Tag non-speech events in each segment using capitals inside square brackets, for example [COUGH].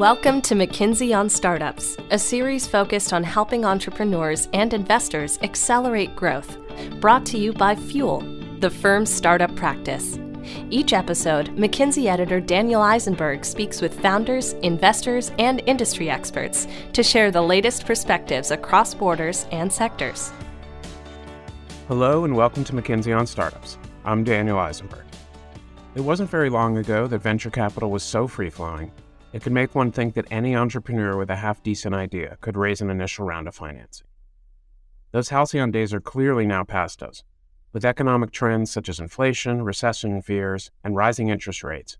Welcome to McKinsey on Startups, a series focused on helping entrepreneurs and investors accelerate growth. Brought to you by Fuel, the firm's startup practice. Each episode, McKinsey editor Daniel Eisenberg speaks with founders, investors, and industry experts to share the latest perspectives across borders and sectors. Hello, and welcome to McKinsey on Startups. I'm Daniel Eisenberg. It wasn't very long ago that venture capital was so free flowing it could make one think that any entrepreneur with a half decent idea could raise an initial round of financing. Those halcyon days are clearly now past us, with economic trends such as inflation, recession fears, and rising interest rates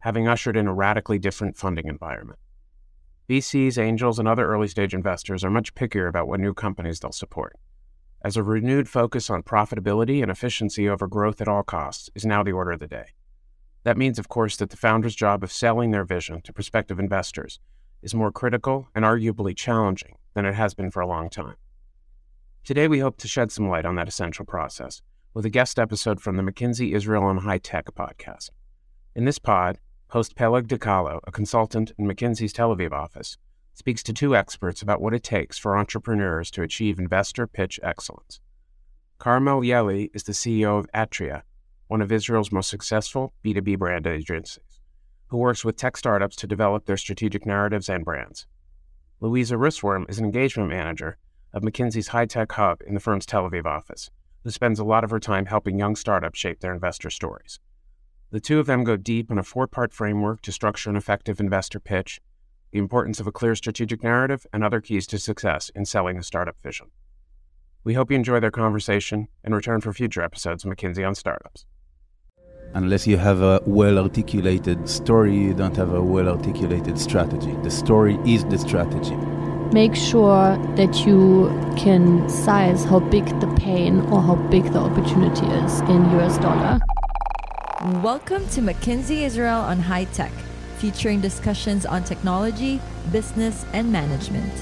having ushered in a radically different funding environment. VCs, angels, and other early stage investors are much pickier about what new companies they'll support, as a renewed focus on profitability and efficiency over growth at all costs is now the order of the day. That means, of course, that the founder's job of selling their vision to prospective investors is more critical and arguably challenging than it has been for a long time. Today, we hope to shed some light on that essential process with a guest episode from the McKinsey Israel on High Tech podcast. In this pod, host Peleg DeCalo, a consultant in McKinsey's Tel Aviv office, speaks to two experts about what it takes for entrepreneurs to achieve investor pitch excellence. Carmel Yoeli is the CEO of Atreo, one of Israel's most successful B2B brand agencies, who works with tech startups to develop their strategic narratives and brands. Louisa Russwurm is an engagement manager of McKinsey's high tech hub in the firm's Tel Aviv office, who spends a lot of her time helping young startups shape their investor stories. The two of them go deep in a four part framework to structure an effective investor pitch, the importance of a clear strategic narrative, and other keys to success in selling a startup vision. We hope you enjoy their conversation and return for future episodes of McKinsey on Startups. Unless you have a well articulated story, you don't have a well articulated strategy. The story is the strategy. Make sure that you can size how big the pain or how big the opportunity is in US dollar. Welcome to McKinsey Israel on High Tech, featuring discussions on technology, business, and management.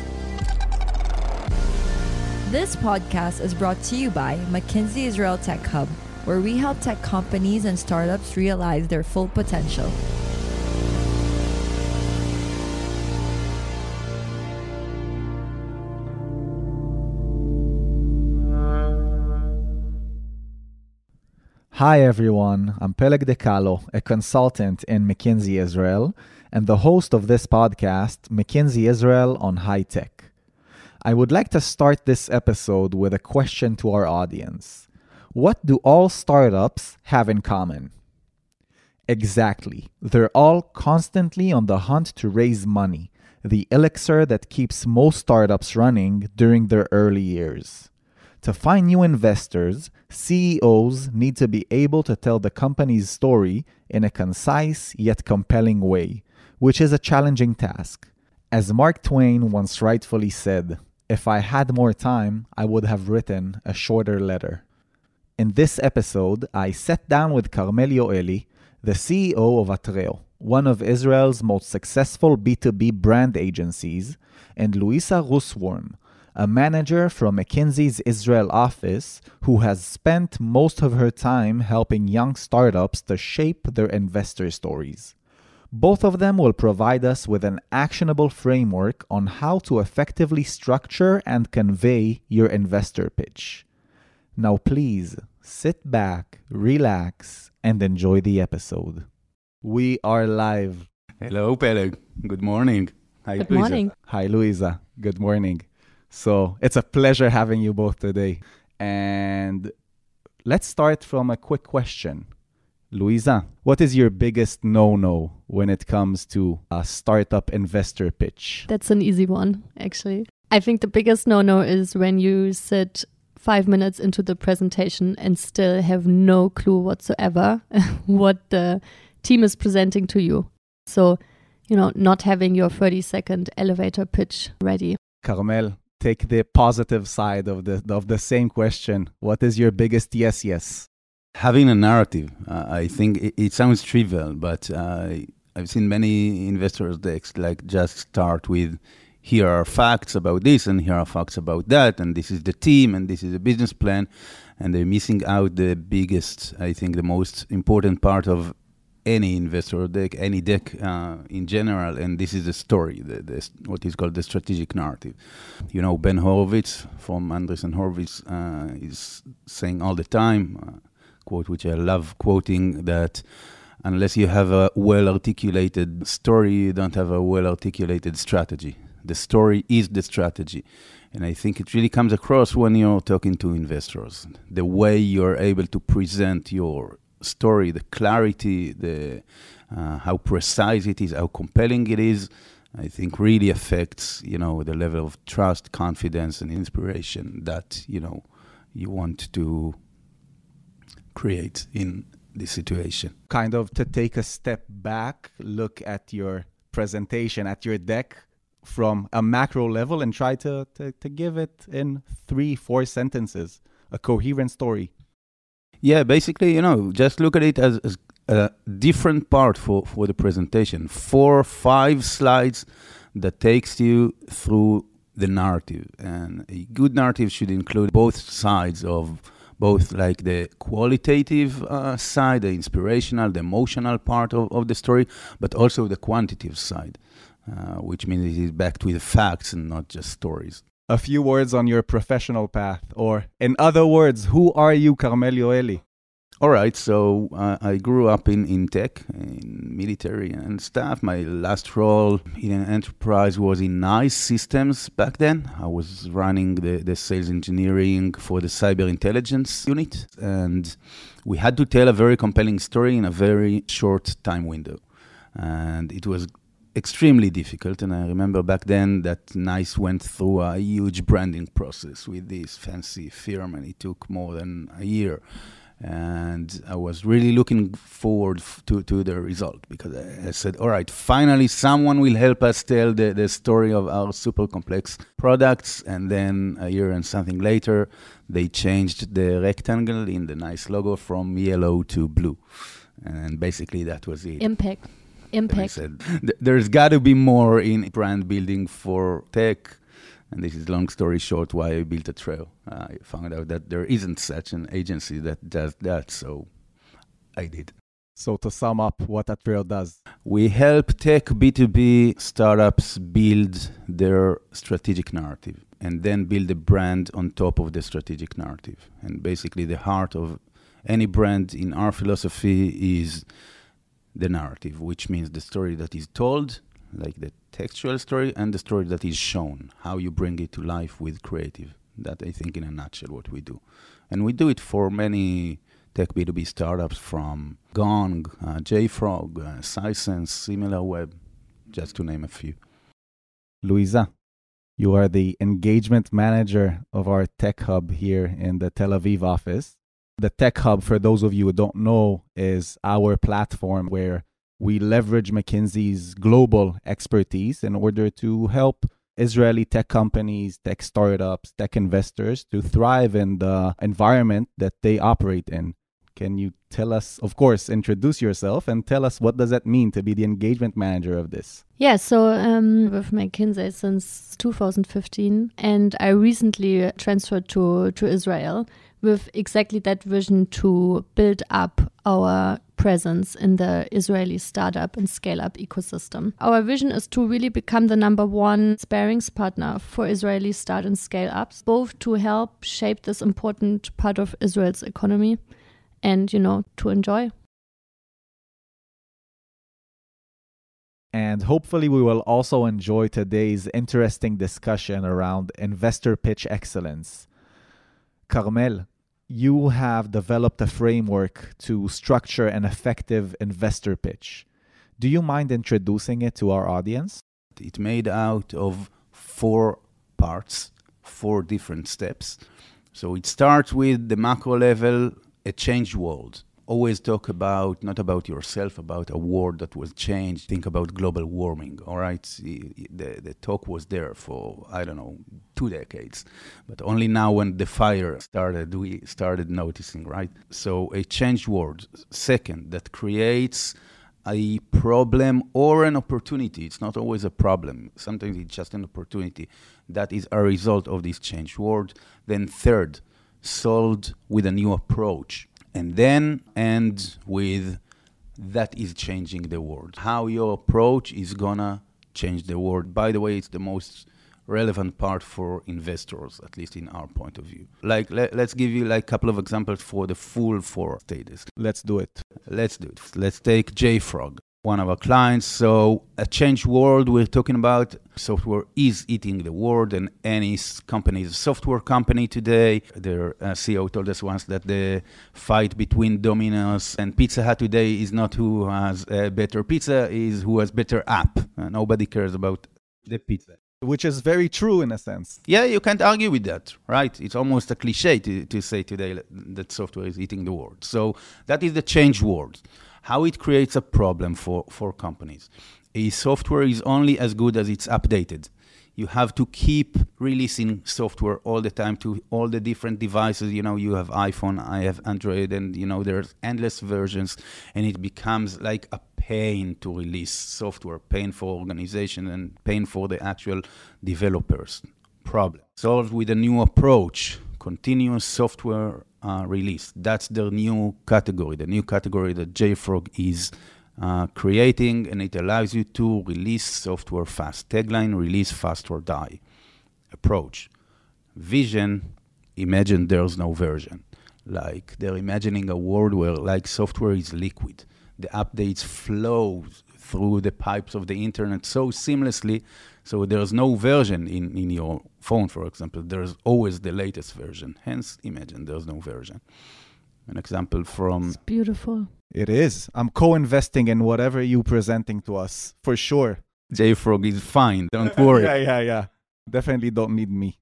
This podcast is brought to you by McKinsey Israel Tech Hub where we help tech companies and startups realize their full potential. Hi everyone, I'm Peleg DeCalo, a consultant in McKinsey Israel and the host of this podcast, McKinsey Israel on High Tech. I would like to start this episode with a question to our audience. What do all startups have in common? Exactly. They're all constantly on the hunt to raise money, the elixir that keeps most startups running during their early years. To find new investors, CEOs need to be able to tell the company's story in a concise yet compelling way, which is a challenging task. As Mark Twain once rightfully said, if I had more time, I would have written a shorter letter. In this episode, I sat down with Carmel Yoeli, the CEO of Atreo, one of Israel's most successful B2B brand agencies, and Luisa Russwurm, a manager from McKinsey's Israel office who has spent most of her time helping young startups to shape their investor stories. Both of them will provide us with an actionable framework on how to effectively structure and convey your investor pitch. Now, please sit back, relax, and enjoy the episode. We are live. Hello, Peleg. Good morning. Hi, Good Luisa. morning. Hi, Louisa. Good morning. So, it's a pleasure having you both today. And let's start from a quick question. Luisa, what is your biggest no no when it comes to a startup investor pitch? That's an easy one, actually. I think the biggest no no is when you sit five minutes into the presentation and still have no clue whatsoever [LAUGHS] what the team is presenting to you. So, you know, not having your 30 second elevator pitch ready. Carmel, take the positive side of the of the same question. What is your biggest yes yes? Having a narrative. Uh, I think it, it, sounds trivial, but uh, I've seen many investors decks like just start with here are facts about this and here are facts about that and this is the team and this is a business plan and they're missing out the biggest i think the most important part of any investor deck, any deck uh, in general, and this is the story, the, the, what is called the strategic narrative. You know, Ben Horowitz from Andreessen Horowitz uh, is saying all the time, uh, quote which I love quoting, that unless you have a well articulated story, you don't have a well articulated strategy. The story is the strategy. And I think it really comes across when you're talking to investors. The way you're able to present your story, the clarity, the uh, how precise it is, how compelling it is, I think really affects you know the level of trust, confidence, and inspiration that you know you want to create in this situation. Kind of to take a step back, look at your presentation, at your deck from a macro level, and try to, to, to give it in three, four sentences, a coherent story. Yeah, basically, you know, just look at it as, as a different part for, for the presentation. Four, five slides that takes you through the narrative. And a good narrative should include both sides of both like the qualitative uh, side, the inspirational, the emotional part of, of the story, but also the quantitative side, uh, which means it is backed with facts and not just stories a few words on your professional path, or in other words, who are you, Carmel Yoeli? All right, so uh, I grew up in, in tech, in military and stuff. My last role in an enterprise was in NICE Systems back then. I was running the, the sales engineering for the cyber intelligence unit, and we had to tell a very compelling story in a very short time window. And it was extremely difficult. And I remember back then that NICE went through a huge branding process with this fancy firm, and it took more than a year. And I was really looking forward f- to, to the result because I, I, said, all right, finally someone will help us tell the, the story of our super complex products. And then a year and something later, they changed the rectangle in the NICE logo from yellow to blue. And basically that was it. Impact impact. Said, there's got to be more in brand building for tech. And this is long story short why I built Atreo. I found out that there isn't such an agency that does that, so I did. So to sum up what Atreo does, we help tech B2B startups build their strategic narrative and then build a brand on top of the strategic narrative. And basically the heart of any brand in our philosophy is the narrative, which means the story that is told, like the textual story, and the story that is shown, how you bring it to life with creative. That I think, in a nutshell, what we do. And we do it for many tech B2B startups from Gong, uh, JFrog, uh, Sisense, SimilarWeb, just to name a few. Luisa, you are the engagement manager of our tech hub here in the Tel Aviv office. The Tech Hub, for those of you who don't know, is our platform where we leverage McKinsey's global expertise in order to help Israeli tech companies, tech startups, tech investors to thrive in the environment that they operate in. Can you tell us, of course, introduce yourself and tell us what does that mean to be the engagement manager of this? Yeah, so um, with McKinsey since 2015, and I recently transferred to to Israel with exactly that vision to build up our presence in the Israeli startup and scale up ecosystem. Our vision is to really become the number one sparings partner for Israeli start and scale ups, both to help shape this important part of Israel's economy and, you know, to enjoy. And hopefully, we will also enjoy today's interesting discussion around investor pitch excellence. Carmel, you have developed a framework to structure an effective investor pitch. Do you mind introducing it to our audience? It made out of four parts, four different steps. So it starts with the macro level, a changed world always talk about not about yourself, about a world that was changed. Think about global warming. All right, the, the talk was there for I don't know two decades, but only now when the fire started, we started noticing. Right, so a changed world. Second, that creates a problem or an opportunity. It's not always a problem. Sometimes it's just an opportunity that is a result of this changed world. Then third, solved with a new approach and then end with that is changing the world. How your approach is gonna change the world. By the way, it's the most relevant part for investors, at least in our point of view. Like, let, us give you like a couple of examples for the full four status. Let's do it. Let's do it. Let's take JFrog one of our clients. So a change world we're talking about software is eating the world and any company is a software company today. Their uh, CEO told us once that the fight between Domino's and Pizza Hut today is not who has a better pizza, is who has better app. Uh, nobody cares about the pizza. Which is very true in a sense. Yeah, you can't argue with that, right? It's almost a cliche to, to say today that software is eating the world. So that is the change world how it creates a problem for, for companies. A software is only as good as it's updated. You have to keep releasing software all the time to all the different devices. You know, you have iPhone, I have Android, and you know there's endless versions, and it becomes like a pain to release software, pain for organization, and pain for the actual developers. Problem solved with a new approach, continuous software uh, release. That's the new category, the new category that JFrog is uh, creating, and it allows you to release software fast. Tagline release fast or die. Approach. Vision imagine there's no version. Like they're imagining a world where like software is liquid. The updates flow through the pipes of the internet so seamlessly so there's no version in, in your phone, for example. There's always the latest version. Hence, imagine there's no version. An example from. It's beautiful. It is. I'm co-investing in whatever you're presenting to us for sure. JFrog is fine. Don't [LAUGHS] worry. yeah, yeah, yeah. Definitely don't need me.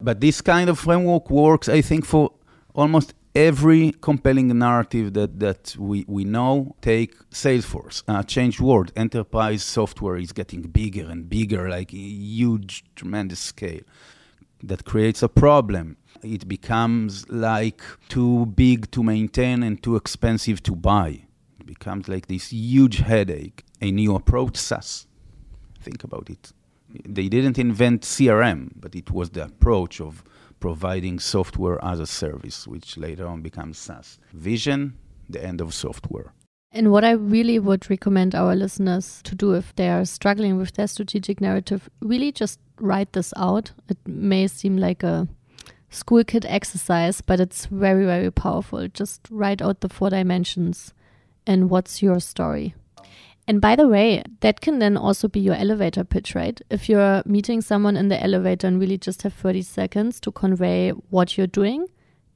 But this kind of framework works, I think, for almost every compelling narrative that, that we, we know, take Salesforce, uh, change world, enterprise software is getting bigger and bigger, like huge, tremendous scale. That creates a problem. It becomes like too big to maintain and too expensive to buy. It becomes like this huge headache. A new approach, SaaS. Think about it. They didn't invent CRM, but it was the approach of providing software as a service, which later on becomes SaaS. Vision, the end of software. And what I really would recommend our listeners to do if they are struggling with their strategic narrative, really just write this out. It may seem like a school kid exercise, but it's very, very powerful. Just write out the four dimensions and what's your story. And by the way, that can then also be your elevator pitch, right? If you're meeting someone in the elevator and really just have 30 seconds to convey what you're doing,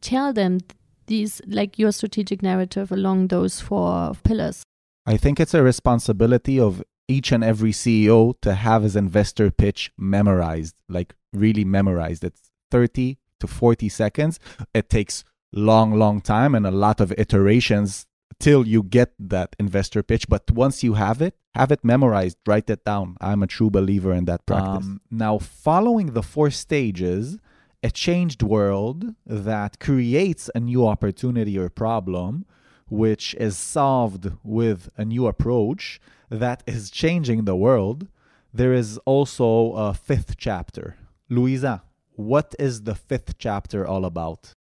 tell them these, like your strategic narrative along those four pillars. I think it's a responsibility of each and every CEO to have his investor pitch memorized, like really memorized. It's 30 to 40 seconds. It takes long, long time and a lot of iterations till you get that investor pitch. But once you have it, have it memorized, write it down. I'm a true believer in that practice. Um, now, following the four stages, a changed world that creates a new opportunity or problem, which is solved with a new approach that is changing the world, there is also a fifth chapter. Louisa, what is the fifth chapter all about?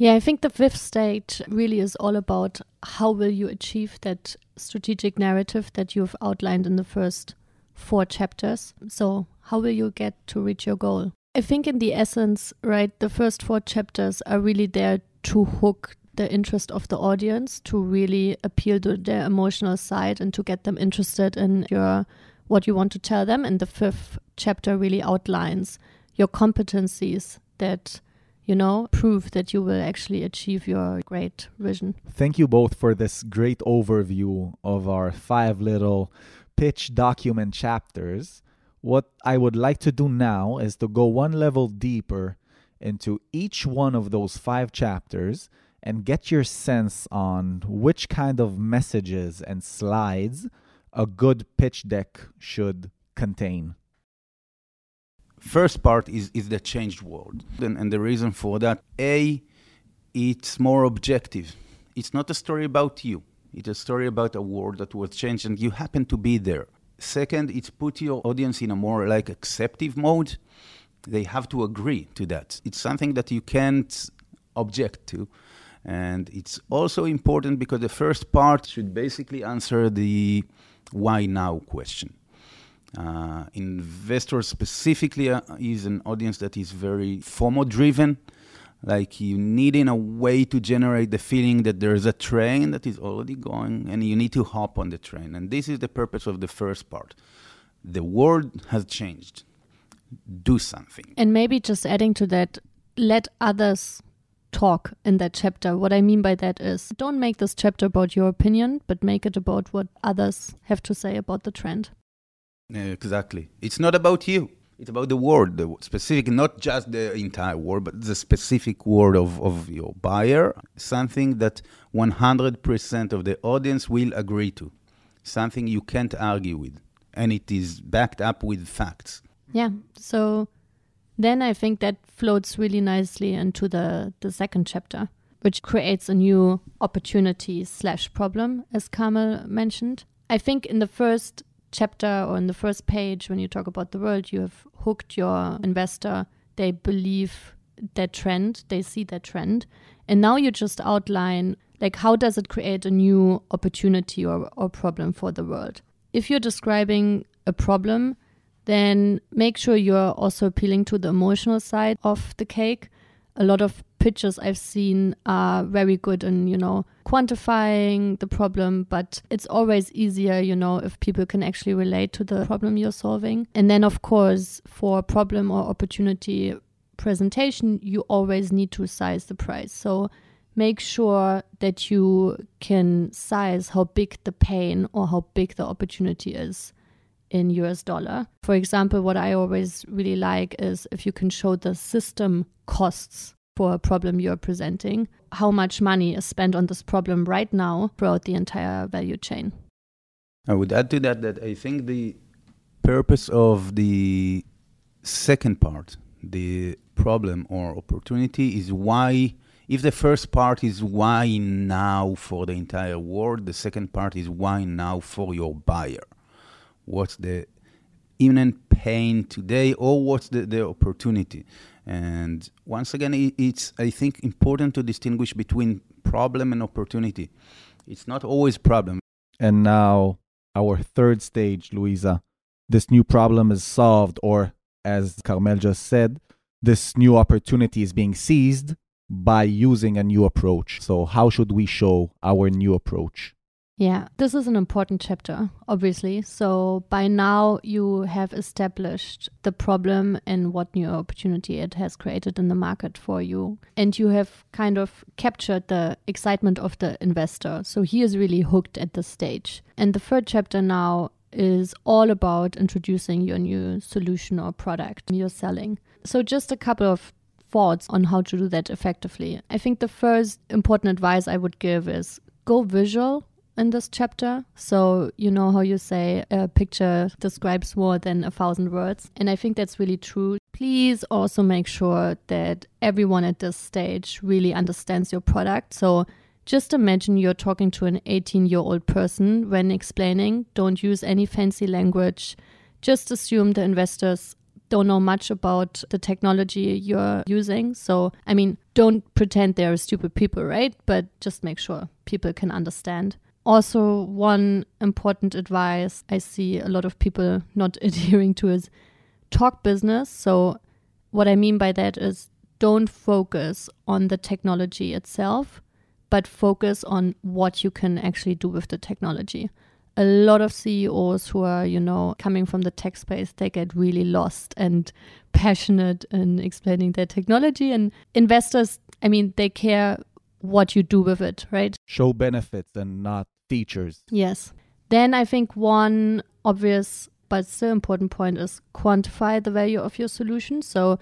Yeah, I think the fifth stage really is all about how will you achieve that strategic narrative that you've outlined in the first four chapters. So, how will you get to reach your goal? I think, in the essence, right, the first four chapters are really there to hook the interest of the audience, to really appeal to their emotional side and to get them interested in your what you want to tell them. And the fifth chapter really outlines your competencies that you know, prove that you will actually achieve your great vision. Thank you both for this great overview of our five little pitch document chapters. What I would like to do now is to go one level deeper into each one of those five chapters and get your sense on which kind of messages and slides a good pitch deck should contain first part is, is the changed world. And, and the reason for that, A, it's more objective. It's not a story about you. It's a story about a world that was changed and you happen to be there. Second, it's put your audience in a more like acceptive mode. They have to agree to that. It's something that you can't object to. And it's also important because the first part should basically answer the why now question. Uh, investors specifically uh, is an audience that is very FOMO driven. Like you need in a way to generate the feeling that there's a train that is already going and you need to hop on the train. And this is the purpose of the first part. The world has changed. Do something. And maybe just adding to that, let others talk in that chapter. What I mean by that is don't make this chapter about your opinion, but make it about what others have to say about the trend. Exactly. It's not about you. It's about the word, the specific, not just the entire word, but the specific word of, of your buyer, something that 100% of the audience will agree to, something you can't argue with, and it is backed up with facts. Yeah. So then I think that floats really nicely into the, the second chapter, which creates a new opportunity slash problem, as Carmel mentioned. I think in the first chapter or in the first page, when you talk about the world, you have hooked your investor. They believe that trend, they see that trend. And now you just outline like how does it create a new opportunity or, or problem for the world? If you're describing a problem, then make sure you're also appealing to the emotional side of the cake. A lot of pitches I've seen are very good in, you know, quantifying the problem, but it's always easier, you know, if people can actually relate to the problem you're solving. And then, of course, for problem or opportunity presentation, you always need to size the price. So make sure that you can size how big the pain or how big the opportunity is in US dollar. For example, what I always really like is if you can show the system costs for a problem you're presenting, how much money is spent on this problem right now throughout the entire value chain. I would add to that that I think the purpose of the second part, the problem or opportunity, is why. If the first part is why now for the entire world, the second part is why now for your buyer. What's the imminent pain today, or what's the, the opportunity? And once again, it's, I think, important to distinguish between problem and opportunity. It's not always problem. And now, our third stage, Louisa. This new problem is solved, or as Carmel just said, this new opportunity is being seized by using a new approach. So, how should we show our new approach? Yeah, this is an important chapter, obviously. So by now you have established the problem and what new opportunity it has created in the market for you. And you have kind of captured the excitement of the investor. So he is really hooked at this stage. And the third chapter now is all about introducing your new solution or product you're selling. So just a couple of thoughts on how to do that effectively. I think the first important advice I would give is go visual in this chapter. So, you know how you say a picture describes more than a thousand words. And I think that's really true. Please also make sure that everyone at this stage really understands your product. So, just imagine you're talking to an 18 year old person when explaining. Don't use any fancy language. Just assume the investors don't know much about the technology you're using. So, I mean, don't pretend they're stupid people, right? But just make sure people can understand. Also, one important advice I see a lot of people not [LAUGHS] adhering to is talk business. So, what I mean by that is don't focus on the technology itself, but focus on what you can actually do with the technology. A lot of CEOs who are, you know, coming from the tech space, they get really lost and [LAUGHS] passionate in explaining their technology. And investors, I mean, they care what you do with it, right? Show benefits and not features. Yes. Then I think one obvious but still important point is quantify the value of your solution. So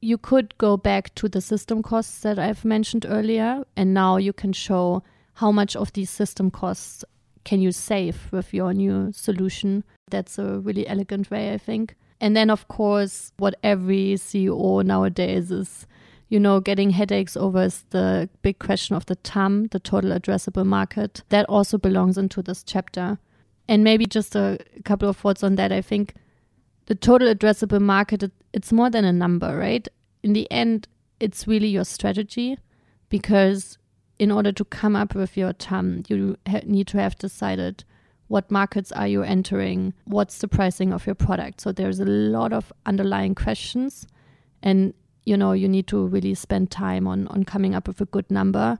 you could go back to the system costs that I've mentioned earlier, and now you can show how much of these system costs can you save with your new solution. That's a really elegant way, I think. And then, of course, what every CEO nowadays is you know, getting headaches over is the big question of the TAM, the total addressable market. That also belongs into this chapter. And maybe just a couple of thoughts on that. I think the total addressable market, it, it's more than a number, right? In the end, it's really your strategy because in order to come up with your TAM, you ha- need to have decided what markets are you entering, what's the pricing of your product. So there's a lot of underlying questions, and you know you need to really spend time on on coming up with a good number.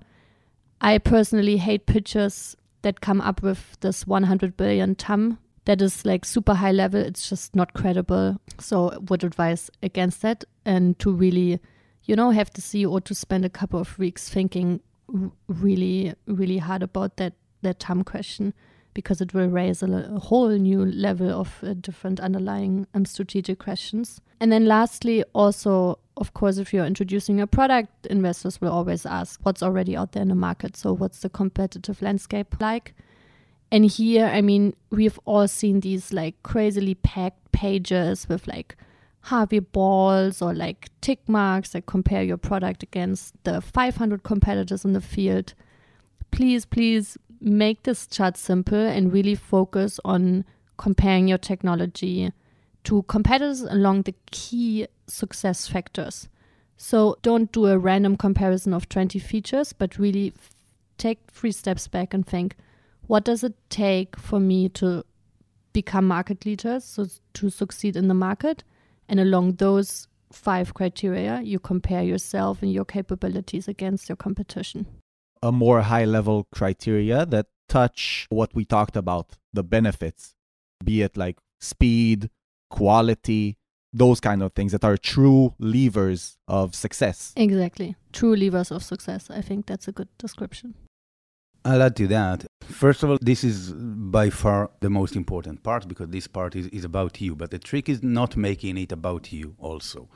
I personally hate pitches that come up with this 100 billion TAM that is like super high level. It's just not credible. So would advise against that and to really, you know, have the CEO to spend a couple of weeks thinking really, really hard about that that TAM question because it will raise a, a whole new level of uh, different underlying um, strategic questions. And then lastly, also, of course, if you're introducing a product, investors will always ask what's already out there in the market. So, what's the competitive landscape like? And here, I mean, we've all seen these like crazily packed pages with like Harvey balls or like tick marks that compare your product against the 500 competitors in the field. Please, please make this chart simple and really focus on comparing your technology to competitors along the key success factors. So don't do a random comparison of 20 features, but really take three steps back and think what does it take for me to become market leaders, so to succeed in the market? And along those five criteria, you compare yourself and your capabilities against your competition. A more high level criteria that touch what we talked about the benefits, be it like speed, quality, those kind of things that are true levers of success. Exactly. True levers of success. I think that's a good description. I'll add to that. First of all, this is by far the most important part because this part is, is about you. But the trick is not making it about you also.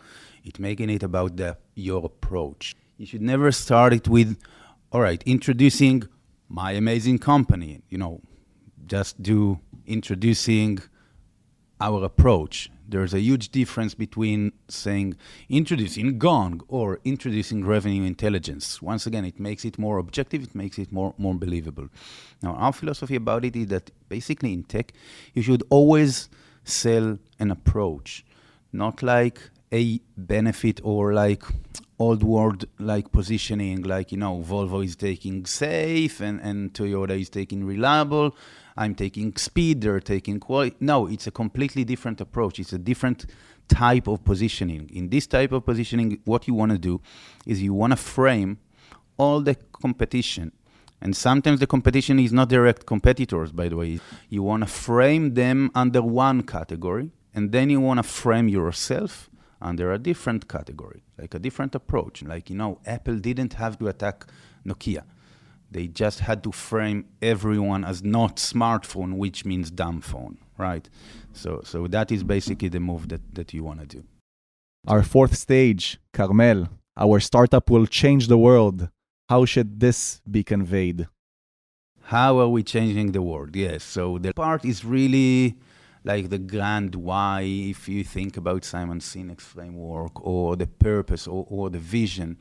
It's making it about the, your approach. You should never start it with, all right, introducing my amazing company. You know, just do introducing our approach there's a huge difference between saying introducing Gong or introducing revenue intelligence. Once again, it makes it more objective, it makes it more, more believable. Now, our philosophy about it is that basically in tech, you should always sell an approach, not like a benefit or like old world like positioning, like, you know, Volvo is taking safe and, and Toyota is taking reliable I'm taking speed, they're taking quality. No, it's a completely different approach. It's a different type of positioning. In this type of positioning, what you want to do is you want to frame all the competition. And sometimes the competition is not direct competitors, by the way. You want to frame them under one category, and then you want to frame yourself under a different category, like a different approach. Like, you know, Apple didn't have to attack Nokia. They just had to frame everyone as not smartphone, which means dumb phone, right? So, so that is basically the move that, that you want to do. Our fourth stage, Carmel, our startup will change the world. How should this be conveyed? How are we changing the world? Yes. So the part is really like the grand why, if you think about Simon Sinek's framework or the purpose or, or the vision.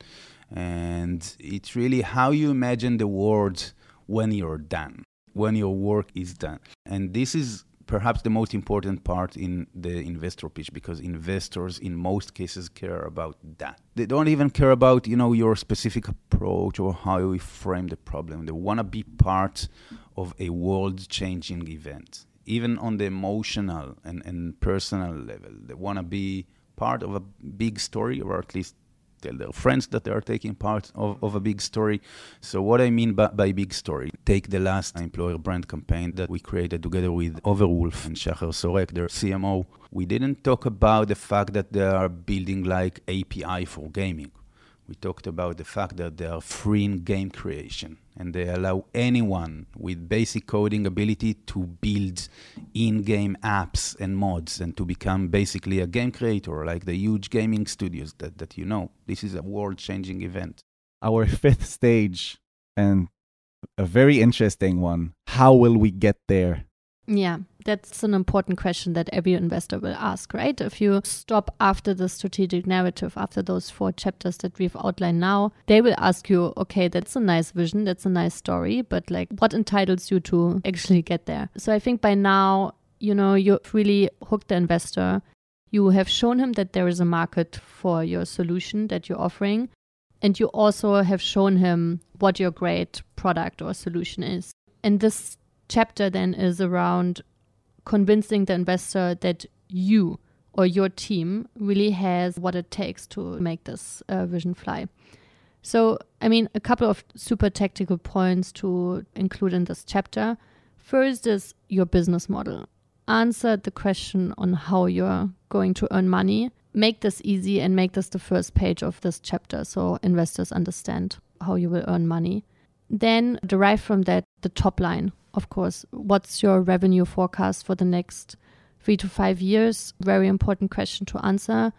And it's really how you imagine the world when you're done, when your work is done. And this is perhaps the most important part in the investor pitch because investors in most cases care about that. They don't even care about you know your specific approach or how you frame the problem. They want to be part of a world changing event even on the emotional and, and personal level. They want to be part of a big story or at least tell their friends that they are taking part of, of a big story. So, what I mean by, by big story, take the last employer brand campaign that we created together with Overwolf and Shachar Sorek, their CMO. We didn't talk about the fact that they are building like API for gaming. We talked about the fact that they are free in game creation and they allow anyone with basic coding ability to build in-game apps and mods and to become basically a game creator like the huge gaming studios that, that you know. This is a world-changing event. Our fifth stage and a very interesting one. How will we get there? Yeah, that's an important question that every investor will ask, right? If you stop after the strategic narrative, after those four chapters that we've outlined now, they will ask you, okay, that's a nice vision, that's a nice story, but like what entitles you to actually get there? So I think by now, you know, you've really hooked the investor. You have shown him that there is a market for your solution that you're offering. And you also have shown him what your great product or solution is. And this chapter then is around convincing the investor that you or your team really has what it takes to make this uh, vision fly. So, I mean, a couple of super tactical points to include in this chapter. First is your business model. Answer the question on how you're going to earn money. Make this easy and make this the first page of this chapter so investors understand how you will earn money. Then derive from that the top line, of course. What's your revenue forecast for the next three to five years? Very important question to answer.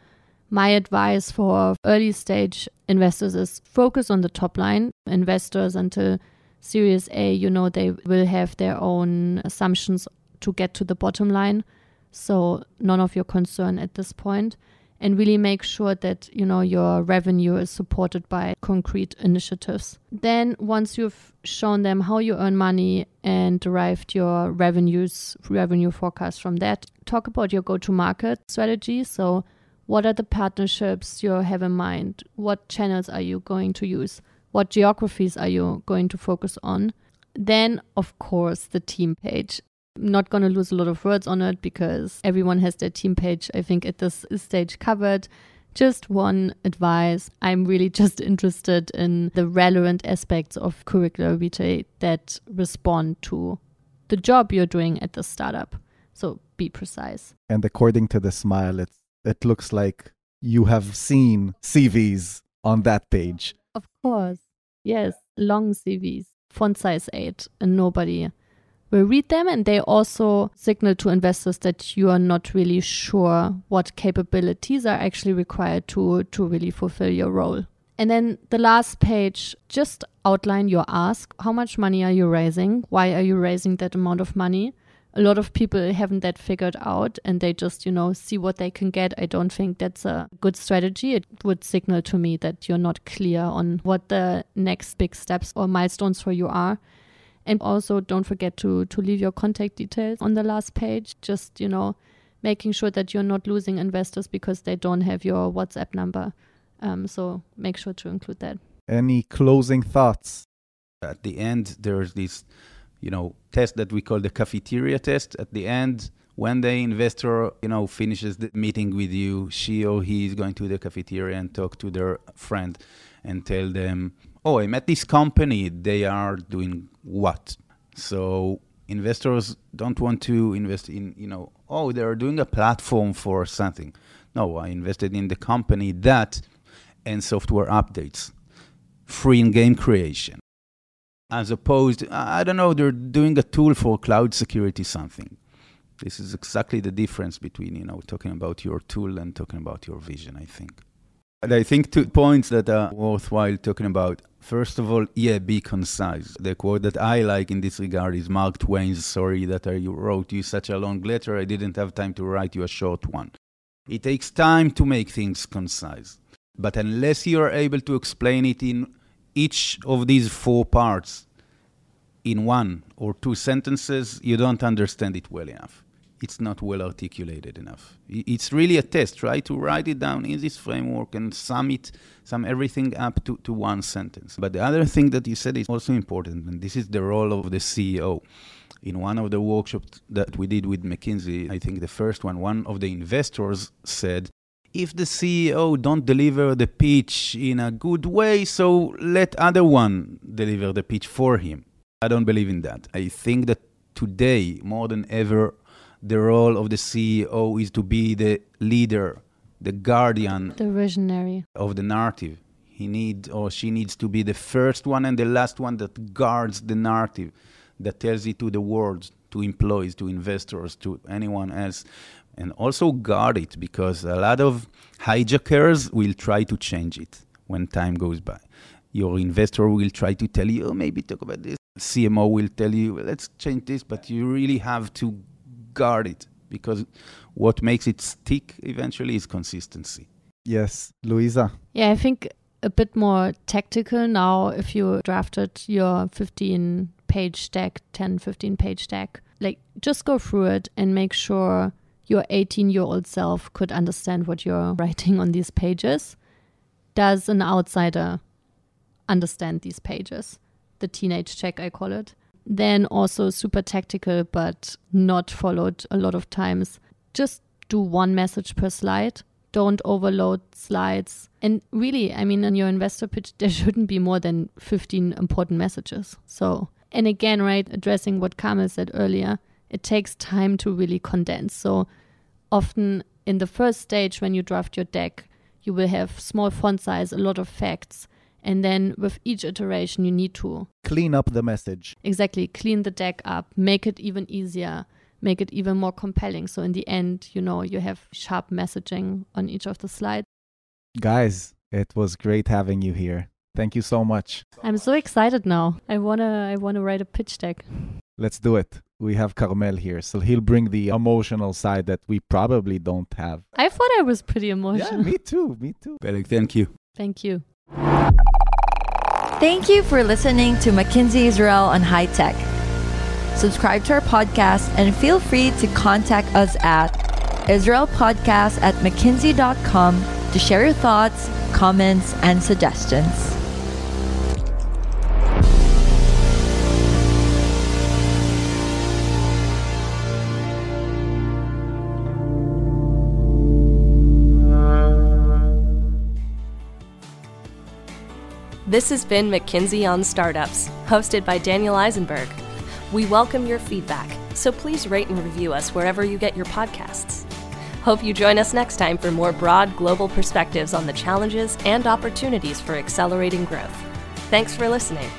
My advice for early stage investors is focus on the top line. Investors until Series A, you know, they will have their own assumptions to get to the bottom line. So, none of your concern at this point and really make sure that you know your revenue is supported by concrete initiatives. Then once you've shown them how you earn money and derived your revenues revenue forecast from that talk about your go to market strategy. So what are the partnerships you have in mind? What channels are you going to use? What geographies are you going to focus on? Then of course the team page not going to lose a lot of words on it because everyone has their team page, I think, at this stage covered. Just one advice I'm really [LAUGHS] just interested in the relevant aspects of curricular vitae that respond to the job you're doing at the startup. So be precise. And according to the smile, it, it looks like you have seen CVs on that page. Of course. Yes, long CVs, font size 8, and nobody will read them and they also signal to investors that you are not really sure what capabilities are actually required to to really fulfill your role. And then the last page just outline your ask. How much money are you raising? Why are you raising that amount of money? A lot of people haven't that figured out and they just, you know, see what they can get. I don't think that's a good strategy. It would signal to me that you're not clear on what the next big steps or milestones for you are. And also don't forget to to leave your contact details on the last page. Just, you know, making sure that you're not losing investors because they don't have your WhatsApp number. Um, so make sure to include that. Any closing thoughts? At the end, there's this, you know, test that we call the cafeteria test. At the end, when the investor, you know, finishes the meeting with you, she or he is going to the cafeteria and talk to their friend and tell them, oh, I met this company. They are doing what? So investors don't want to invest in, you know, oh, they're doing a platform for something. No, I invested in the company that and software updates, free in game creation. As opposed, I don't know, they're doing a tool for cloud security something. This is exactly the difference between, you know, talking about your tool and talking about your vision, I think. And I think two points that are worthwhile talking about. First of all, yeah, be concise. The quote that I like in this regard is Mark Twain's Sorry that I wrote you such a long letter, I didn't have time to write you a short one. It takes time to make things concise. But unless you are able to explain it in each of these four parts in one or two sentences, you don't understand it well enough it's not well articulated enough. It's really a test. Try to write it down in this framework and sum it, sum everything up to, to one sentence. But the other thing that you said is also important, and this is the role of the CEO. In one of the workshops that we did with McKinsey, I think the first one, one of the investors said, if the CEO don't deliver the pitch in a good way, so let other one deliver the pitch for him. I don't believe in that. I think that today, more than ever, the role of the CEO is to be the leader, the guardian, the visionary of the narrative. He needs or she needs to be the first one and the last one that guards the narrative, that tells it to the world, to employees, to investors, to anyone else. And also guard it because a lot of hijackers will try to change it when time goes by. Your investor will try to tell you, oh, maybe talk about this. CMO will tell you, let's change this, but you really have to guard it because what makes it stick eventually is consistency. Yes, Luisa. Yeah, I think a bit more tactical now if you drafted your 15 page deck, 10, 15 page deck. Like, just go through it and make sure your 18 year old self could understand what you're [LAUGHS] writing on these pages. Does an outsider understand these pages. The teenage check, I call it. Then also super tactical, but not followed a lot of times. Just do one message per slide. Don't overload slides. And really, I mean, in your investor pitch, there [LAUGHS] shouldn't be more than 15 important messages. So, and again, right, addressing what Carmel said earlier, it takes time to really condense. So, often in the first stage, when you draft your deck, you will have small font size, a lot of facts. And then with each iteration, you need to clean up the message. Exactly. Clean the deck up, make it even easier, make it even more compelling. So in the end, you know, you have sharp messaging on each of the slides. Guys, it was great having you here. Thank you so much. I'm so excited now. I wanna I wanna write a pitch deck. Let's do it. We have Carmel here, so he'll bring the emotional side that we probably don't have. I thought I was pretty emotional. Yeah, me too. Me too. Peleg, thank you. Thank you. Thank you for listening to McKinsey Israel on High Tech. Subscribe to our podcast and feel free to contact us at israelpodcast at mckinsey.com to share your thoughts, comments, and suggestions. This has been McKinsey on Startups, hosted by Daniel Eisenberg. We welcome your feedback, so please rate and review us wherever you get your podcasts. Hope you join us next time for more broad global perspectives on the challenges and opportunities for accelerating growth. Thanks for listening.